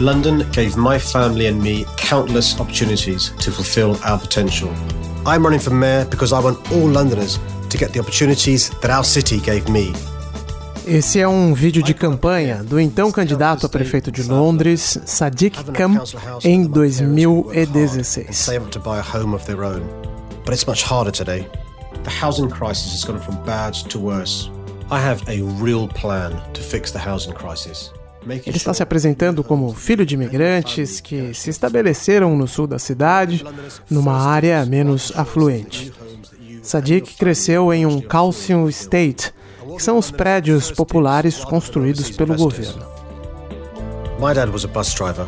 London gave my family and me countless opportunities to fulfill our potential. I'm running for mayor because I want all Londoners to get the opportunities that our city gave me. Esse é um vídeo de campanha do então candidato a prefeito de Londres, Sadiq Khan, em 2016. Save up to buy a home of their own. But it's much harder today. The housing crisis has gone from bad to worse. I have a real plan to fix the housing crisis. Ele está se apresentando como filho de imigrantes que se estabeleceram no sul da cidade, numa área menos afluente. Sadiq cresceu em um calcium estate, que são os prédios populares construídos pelo governo. My dad was a bus driver.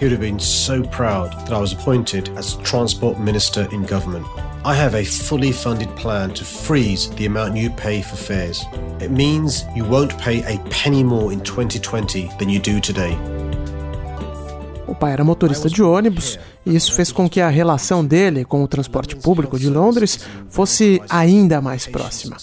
He would have been so proud that I was appointed as transport minister in government. I have a fully funded plan to freeze the amount you pay for fares. It means you won't pay a penny more in 2020 than you do today. O pai era motorista de ônibus e isso fez com que a relação dele com o transporte público de Londres fosse ainda mais próxima.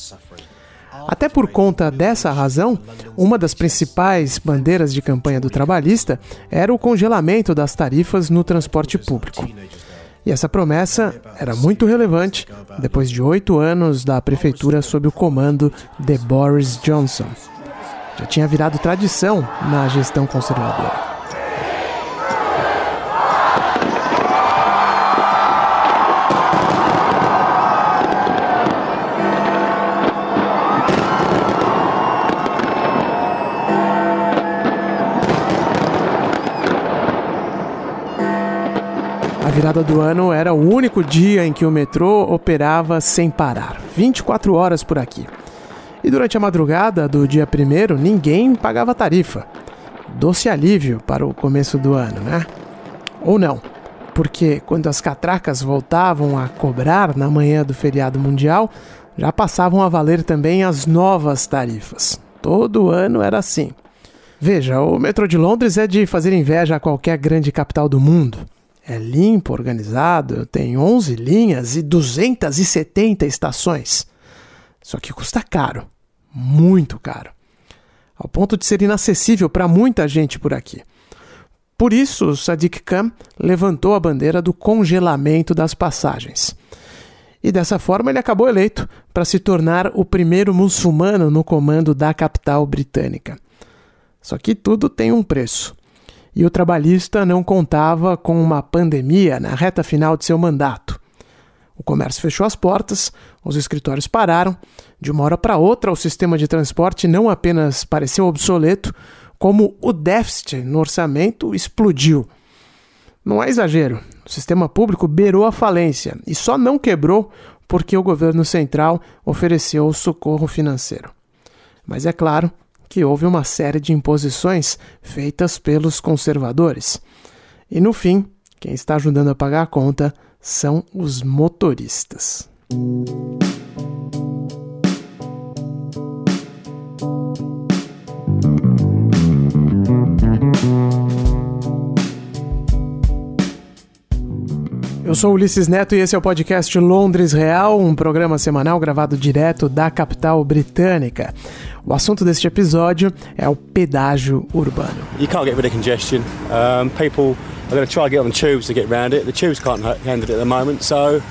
Até por conta dessa razão, uma das principais bandeiras de campanha do trabalhista era o congelamento das tarifas no transporte público. E essa promessa era muito relevante depois de oito anos da prefeitura sob o comando de Boris Johnson. Já tinha virado tradição na gestão conservadora. Virada do ano era o único dia em que o metrô operava sem parar, 24 horas por aqui. E durante a madrugada do dia 1 ninguém pagava tarifa. Doce alívio para o começo do ano, né? Ou não, porque quando as catracas voltavam a cobrar na manhã do feriado mundial, já passavam a valer também as novas tarifas. Todo ano era assim. Veja, o metrô de Londres é de fazer inveja a qualquer grande capital do mundo. É limpo, organizado, tem 11 linhas e 270 estações. Só que custa caro, muito caro, ao ponto de ser inacessível para muita gente por aqui. Por isso, Sadiq Khan levantou a bandeira do congelamento das passagens. E dessa forma ele acabou eleito para se tornar o primeiro muçulmano no comando da capital britânica. Só que tudo tem um preço e o trabalhista não contava com uma pandemia na reta final de seu mandato. O comércio fechou as portas, os escritórios pararam. De uma hora para outra, o sistema de transporte não apenas pareceu obsoleto, como o déficit no orçamento explodiu. Não é exagero, o sistema público beirou a falência e só não quebrou porque o governo central ofereceu socorro financeiro. Mas é claro que houve uma série de imposições feitas pelos conservadores. E no fim, quem está ajudando a pagar a conta são os motoristas. Eu sou Ulisses Neto e esse é o podcast Londres Real, um programa semanal gravado direto da capital britânica. O assunto deste episódio é o pedágio urbano. You can't get rid of congestion. Um, people are going to try to get on the tubes to get around it. The tubes can't handle it at the moment, so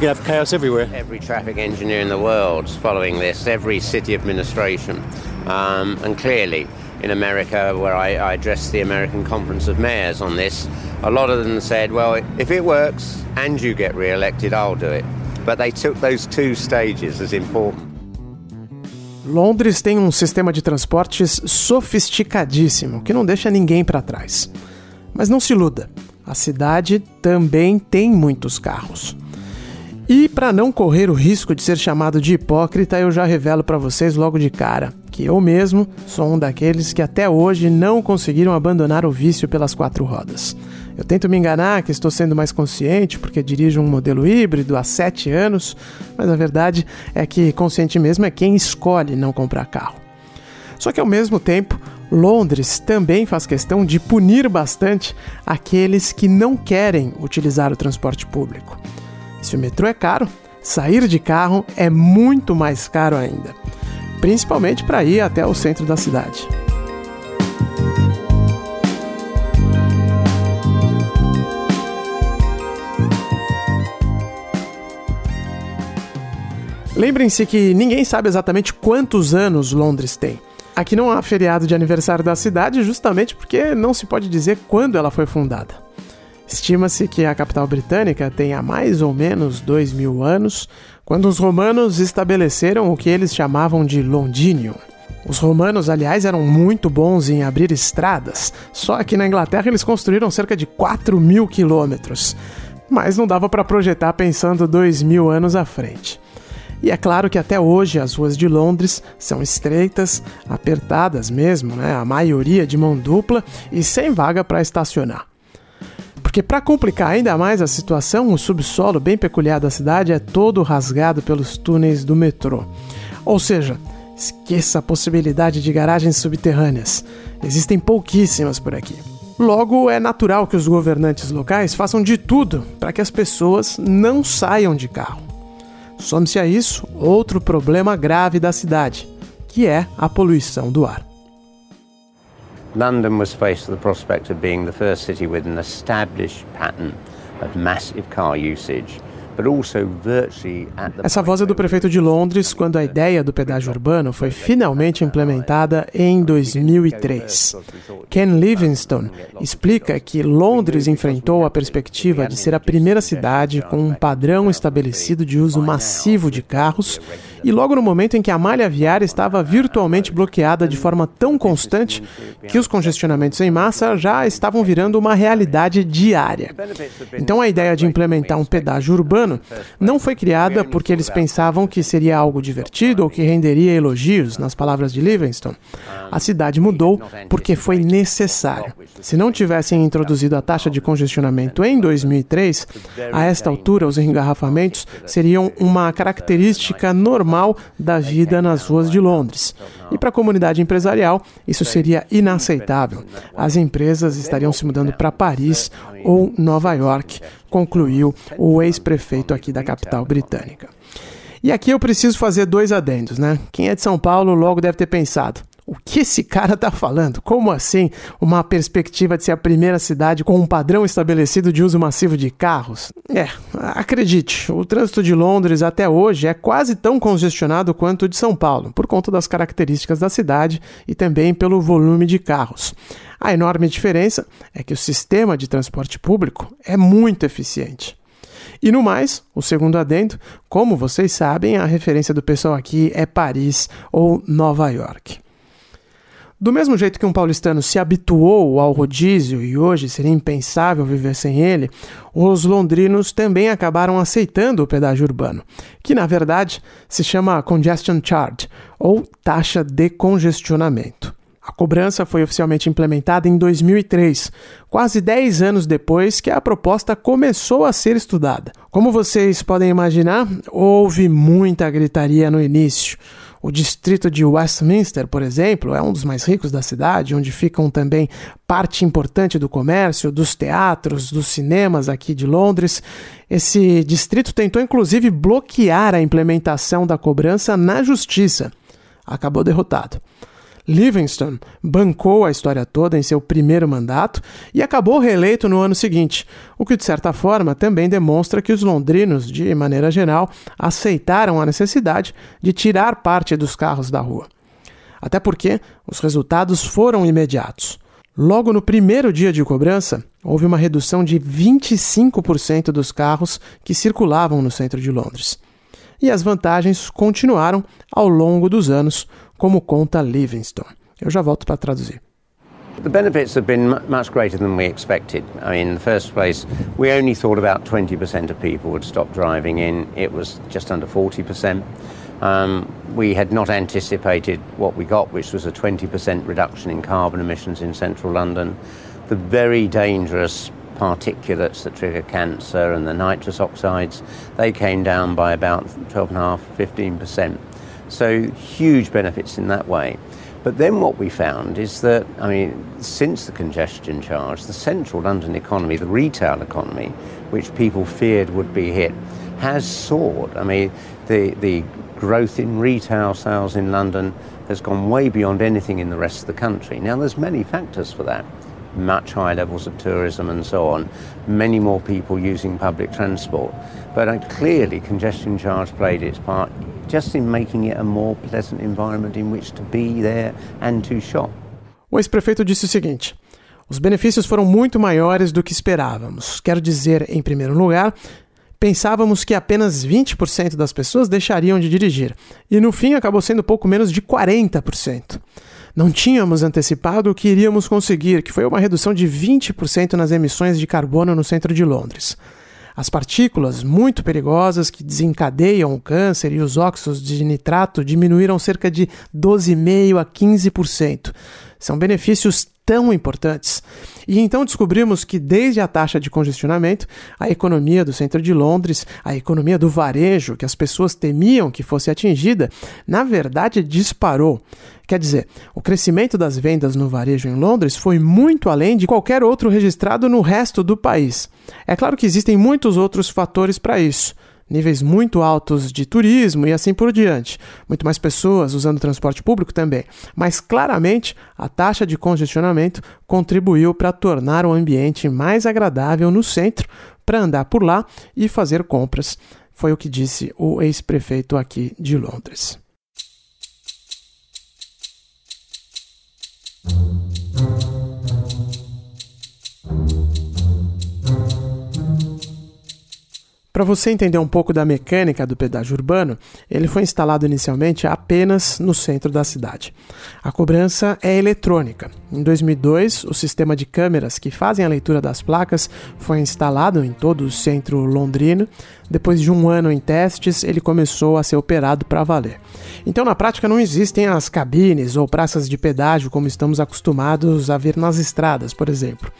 you have chaos everywhere. Every traffic engineer in the world is following this, every city administration. Um, and clearly, in America, where I, I addressed the American Conference of Mayors on this, a lot of them said, well, if it works and you get re elected, I'll do it. But they took those two stages as important. Londres tem um sistema de transportes sofisticadíssimo que não deixa ninguém para trás. Mas não se iluda, a cidade também tem muitos carros. E para não correr o risco de ser chamado de hipócrita, eu já revelo para vocês logo de cara que eu mesmo sou um daqueles que até hoje não conseguiram abandonar o vício pelas quatro rodas. Eu tento me enganar que estou sendo mais consciente porque dirijo um modelo híbrido há sete anos, mas a verdade é que consciente mesmo é quem escolhe não comprar carro. Só que ao mesmo tempo, Londres também faz questão de punir bastante aqueles que não querem utilizar o transporte público. Se o metrô é caro, sair de carro é muito mais caro ainda, principalmente para ir até o centro da cidade. Lembrem-se que ninguém sabe exatamente quantos anos Londres tem. Aqui não há feriado de aniversário da cidade justamente porque não se pode dizer quando ela foi fundada. Estima-se que a capital britânica tenha mais ou menos dois mil anos, quando os romanos estabeleceram o que eles chamavam de Londinium. Os romanos, aliás, eram muito bons em abrir estradas, só que na Inglaterra eles construíram cerca de 4 mil quilômetros. Mas não dava para projetar pensando dois mil anos à frente. E é claro que até hoje as ruas de Londres são estreitas, apertadas mesmo, né? a maioria de mão dupla e sem vaga para estacionar. Porque para complicar ainda mais a situação, o subsolo bem peculiar da cidade é todo rasgado pelos túneis do metrô. Ou seja, esqueça a possibilidade de garagens subterrâneas. Existem pouquíssimas por aqui. Logo, é natural que os governantes locais façam de tudo para que as pessoas não saiam de carro. Some-se a isso outro problema grave da cidade, que é a poluição do ar. London was faced with the prospect of being the first city with an established pattern of massive car usage essa voz é do prefeito de Londres quando a ideia do pedágio urbano foi finalmente implementada em 2003. Ken Livingstone explica que Londres enfrentou a perspectiva de ser a primeira cidade com um padrão estabelecido de uso massivo de carros e logo no momento em que a malha viária estava virtualmente bloqueada de forma tão constante que os congestionamentos em massa já estavam virando uma realidade diária. Então a ideia de implementar um pedágio urbano não foi criada porque eles pensavam que seria algo divertido ou que renderia elogios, nas palavras de Livingstone. A cidade mudou porque foi necessário. Se não tivessem introduzido a taxa de congestionamento em 2003, a esta altura os engarrafamentos seriam uma característica normal normal da vida nas ruas de Londres. E para a comunidade empresarial, isso seria inaceitável. As empresas estariam se mudando para Paris ou Nova York, concluiu o ex-prefeito aqui da capital britânica. E aqui eu preciso fazer dois adendos, né? Quem é de São Paulo logo deve ter pensado: o que esse cara tá falando? Como assim uma perspectiva de ser a primeira cidade com um padrão estabelecido de uso massivo de carros? É, acredite, o trânsito de Londres até hoje é quase tão congestionado quanto o de São Paulo, por conta das características da cidade e também pelo volume de carros. A enorme diferença é que o sistema de transporte público é muito eficiente. E no mais, o segundo adendo, como vocês sabem, a referência do pessoal aqui é Paris ou Nova York. Do mesmo jeito que um paulistano se habituou ao rodízio e hoje seria impensável viver sem ele, os londrinos também acabaram aceitando o pedágio urbano, que na verdade se chama Congestion Charge, ou taxa de congestionamento. A cobrança foi oficialmente implementada em 2003, quase 10 anos depois que a proposta começou a ser estudada. Como vocês podem imaginar, houve muita gritaria no início. O distrito de Westminster, por exemplo, é um dos mais ricos da cidade, onde ficam também parte importante do comércio, dos teatros, dos cinemas aqui de Londres. Esse distrito tentou inclusive bloquear a implementação da cobrança na justiça. Acabou derrotado. Livingstone bancou a história toda em seu primeiro mandato e acabou reeleito no ano seguinte, o que de certa forma também demonstra que os londrinos, de maneira geral, aceitaram a necessidade de tirar parte dos carros da rua. Até porque os resultados foram imediatos. Logo no primeiro dia de cobrança, houve uma redução de 25% dos carros que circulavam no centro de Londres. E as vantagens continuaram ao longo dos anos, como conta Livingstone. Eu já volto para traduzir. The benefits have been much greater than we expected. I mean, in the first place, we only thought about 20% of people would stop driving in. It was just under 40%. Um, we had not anticipated what we got, which was a 20% reduction in carbon emissions in central London. The very dangerous particulates that trigger cancer and the nitrous oxides, they came down by about 12.5%, 15%. So huge benefits in that way. But then what we found is that, I mean, since the congestion charge, the central London economy, the retail economy, which people feared would be hit, has soared. I mean, the, the growth in retail sales in London has gone way beyond anything in the rest of the country. Now, there's many factors for that. Much higher levels of tourism and so on, many more people using public transport. But uh, clearly, congestion charge played its part just in making it a more pleasant environment in which to be there and to shop. O ex-prefeito disse o seguinte: os benefícios foram muito maiores do que esperávamos. Quero dizer, em primeiro lugar, pensávamos que apenas 20% das pessoas deixariam de dirigir, e no fim acabou sendo pouco menos de 40%. Não tínhamos antecipado o que iríamos conseguir, que foi uma redução de 20% nas emissões de carbono no centro de Londres. As partículas muito perigosas que desencadeiam o câncer e os óxidos de nitrato diminuíram cerca de 12,5% a 15%. São benefícios tão importantes. E então descobrimos que, desde a taxa de congestionamento, a economia do centro de Londres, a economia do varejo, que as pessoas temiam que fosse atingida, na verdade disparou. Quer dizer, o crescimento das vendas no varejo em Londres foi muito além de qualquer outro registrado no resto do país. É claro que existem muitos outros fatores para isso níveis muito altos de turismo e assim por diante. Muito mais pessoas usando transporte público também. Mas claramente a taxa de congestionamento contribuiu para tornar o ambiente mais agradável no centro para andar por lá e fazer compras. Foi o que disse o ex-prefeito aqui de Londres. Para você entender um pouco da mecânica do pedágio urbano, ele foi instalado inicialmente apenas no centro da cidade. A cobrança é eletrônica. Em 2002, o sistema de câmeras que fazem a leitura das placas foi instalado em todo o centro londrino. Depois de um ano em testes, ele começou a ser operado para valer. Então, na prática, não existem as cabines ou praças de pedágio como estamos acostumados a ver nas estradas, por exemplo.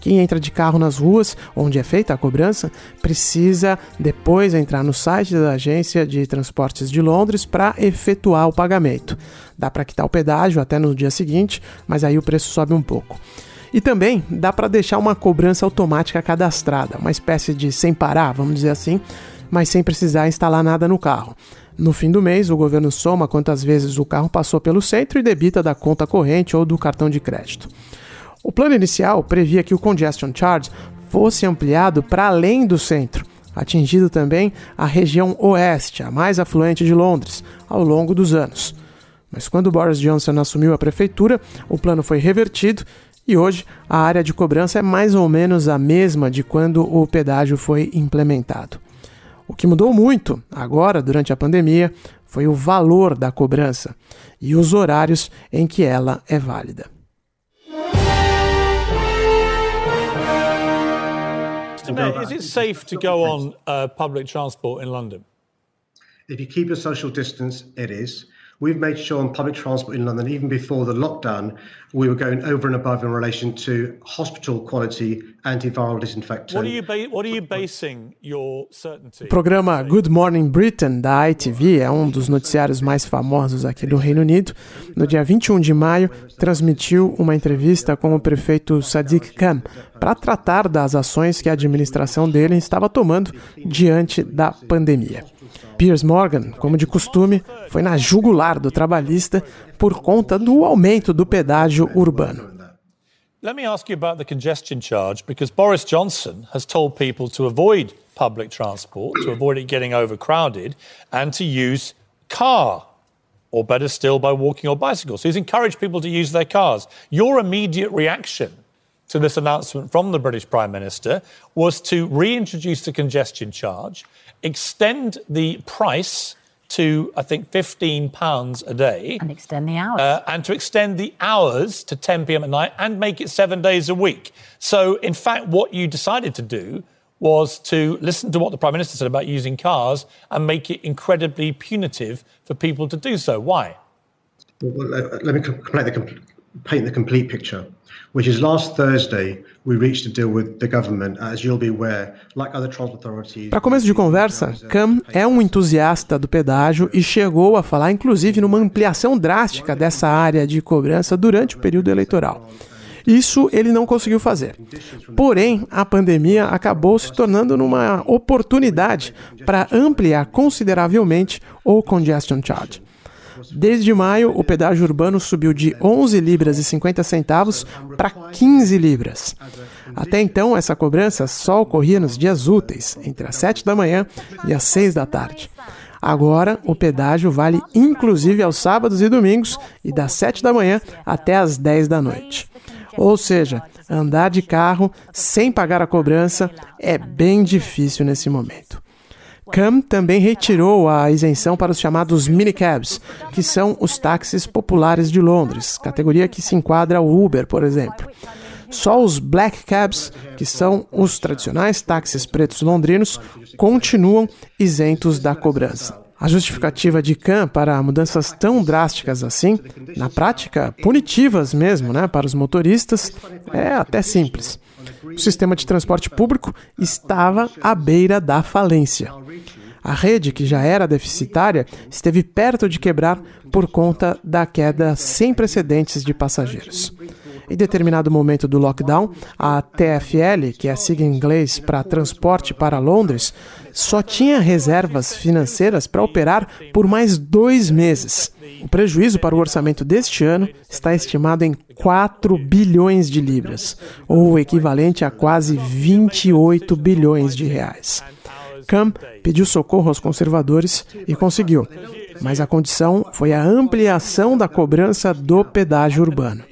Quem entra de carro nas ruas, onde é feita a cobrança, precisa depois entrar no site da Agência de Transportes de Londres para efetuar o pagamento. Dá para quitar o pedágio até no dia seguinte, mas aí o preço sobe um pouco. E também dá para deixar uma cobrança automática cadastrada, uma espécie de sem parar, vamos dizer assim, mas sem precisar instalar nada no carro. No fim do mês, o governo soma quantas vezes o carro passou pelo centro e debita da conta corrente ou do cartão de crédito. O plano inicial previa que o congestion charge fosse ampliado para além do centro, atingindo também a região oeste, a mais afluente de Londres, ao longo dos anos. Mas quando Boris Johnson assumiu a prefeitura, o plano foi revertido e hoje a área de cobrança é mais ou menos a mesma de quando o pedágio foi implementado. O que mudou muito agora, durante a pandemia, foi o valor da cobrança e os horários em que ela é válida. Is it safe to go on uh, public transport in London? If you keep a social distance, it is. We've made sure on public transport in London, even before the lockdown, we were going over and above in relation to hospital quality antiviral disinfectant. What are you, ba- what are you basing your certainty? O programa Good Morning Britain da ITV é um dos noticiários mais famosos aqui do Reino Unido. No dia 21 de maio, transmitiu uma entrevista com o prefeito Sadiq Khan para tratar das ações que a administração dele estava tomando diante da pandemia. Piers Morgan, como de costume, foi na jugular do trabalhista por conta do aumento do pedágio urbano. Let me ask you about the congestion charge because Boris Johnson has told people to avoid public transport, to avoid it getting overcrowded, and to use car, or better still, by walking or bicycle. So he's encouraged people to use their cars. Your immediate reaction to this announcement from the British Prime Minister was to reintroduce the congestion charge, extend the price to, I think, £15 a day. And extend the hours. Uh, and to extend the hours to 10 p.m. at night and make it seven days a week. So, in fact, what you decided to do was to listen to what the Prime Minister said about using cars and make it incredibly punitive for people to do so. Why? Well, let, let me complete the, paint the complete picture, which is last Thursday we reached a deal with the government, as you'll be aware, like other transport authorities. Para começo de conversa, Cam é um entusiasta do pedágio e chegou a falar, inclusive, numa ampliação drástica dessa área de cobrança durante o período eleitoral. Isso ele não conseguiu fazer. Porém, a pandemia acabou se tornando numa oportunidade para ampliar consideravelmente o congestion charge. Desde maio, o pedágio urbano subiu de 11 libras e 50 centavos para 15 libras. Até então, essa cobrança só ocorria nos dias úteis, entre as 7 da manhã e as 6 da tarde. Agora, o pedágio vale inclusive aos sábados e domingos e das 7 da manhã até as 10 da noite. Ou seja, andar de carro sem pagar a cobrança é bem difícil nesse momento. Cam também retirou a isenção para os chamados minicabs, que são os táxis populares de Londres, categoria que se enquadra ao Uber, por exemplo. Só os black cabs, que são os tradicionais táxis pretos londrinos, continuam isentos da cobrança. A justificativa de Khan para mudanças tão drásticas assim, na prática punitivas mesmo, né, para os motoristas, é até simples. O sistema de transporte público estava à beira da falência. A rede, que já era deficitária, esteve perto de quebrar por conta da queda sem precedentes de passageiros. Em determinado momento do lockdown, a TFL, que é a sigla em inglês para Transporte para Londres, só tinha reservas financeiras para operar por mais dois meses. O prejuízo para o orçamento deste ano está estimado em 4 bilhões de libras, ou o equivalente a quase 28 bilhões de reais. Cam pediu socorro aos conservadores e conseguiu, mas a condição foi a ampliação da cobrança do pedágio urbano.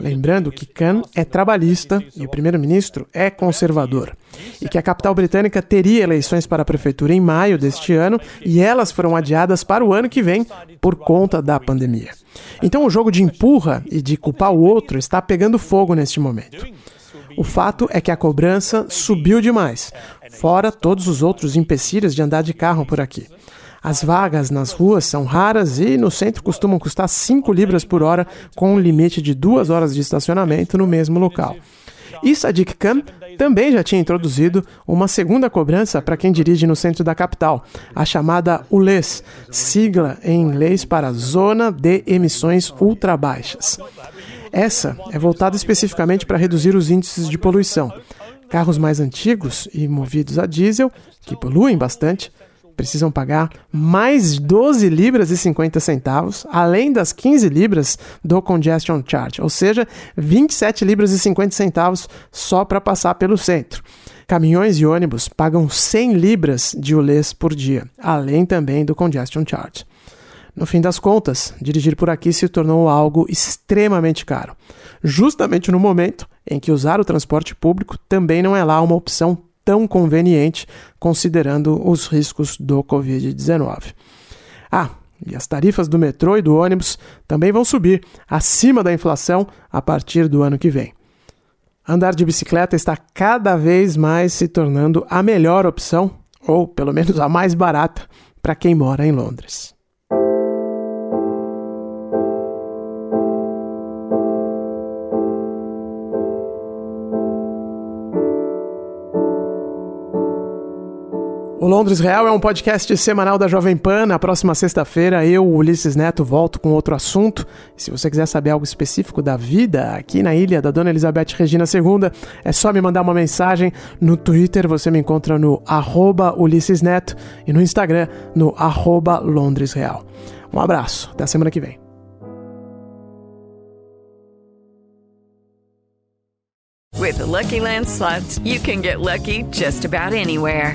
Lembrando que Khan é trabalhista e o primeiro-ministro é conservador, e que a capital britânica teria eleições para a prefeitura em maio deste ano e elas foram adiadas para o ano que vem por conta da pandemia. Então o jogo de empurra e de culpar o outro está pegando fogo neste momento. O fato é que a cobrança subiu demais, fora todos os outros empecilhos de andar de carro por aqui. As vagas nas ruas são raras e no centro costumam custar 5 libras por hora, com um limite de 2 horas de estacionamento no mesmo local. E Sadiq Khan também já tinha introduzido uma segunda cobrança para quem dirige no centro da capital, a chamada ULES, sigla em inglês para Zona de Emissões Ultra Baixas. Essa é voltada especificamente para reduzir os índices de poluição. Carros mais antigos e movidos a diesel, que poluem bastante, precisam pagar mais 12 libras e 50 centavos, além das 15 libras do congestion charge, ou seja, 27 libras e 50 centavos só para passar pelo centro. Caminhões e ônibus pagam 100 libras de ulês por dia, além também do congestion charge. No fim das contas, dirigir por aqui se tornou algo extremamente caro, justamente no momento em que usar o transporte público também não é lá uma opção tão conveniente, considerando os riscos do Covid-19. Ah, e as tarifas do metrô e do ônibus também vão subir acima da inflação a partir do ano que vem. Andar de bicicleta está cada vez mais se tornando a melhor opção, ou pelo menos a mais barata, para quem mora em Londres. Londres Real é um podcast semanal da Jovem Pan. Na próxima sexta-feira, eu, Ulisses Neto, volto com outro assunto. Se você quiser saber algo específico da vida aqui na ilha da Dona Elizabeth Regina II, é só me mandar uma mensagem. No Twitter você me encontra no arroba Ulisses Neto e no Instagram no arroba Londres Real. Um abraço, até a semana que vem. With the Lucky Land slots, you can get lucky just about anywhere.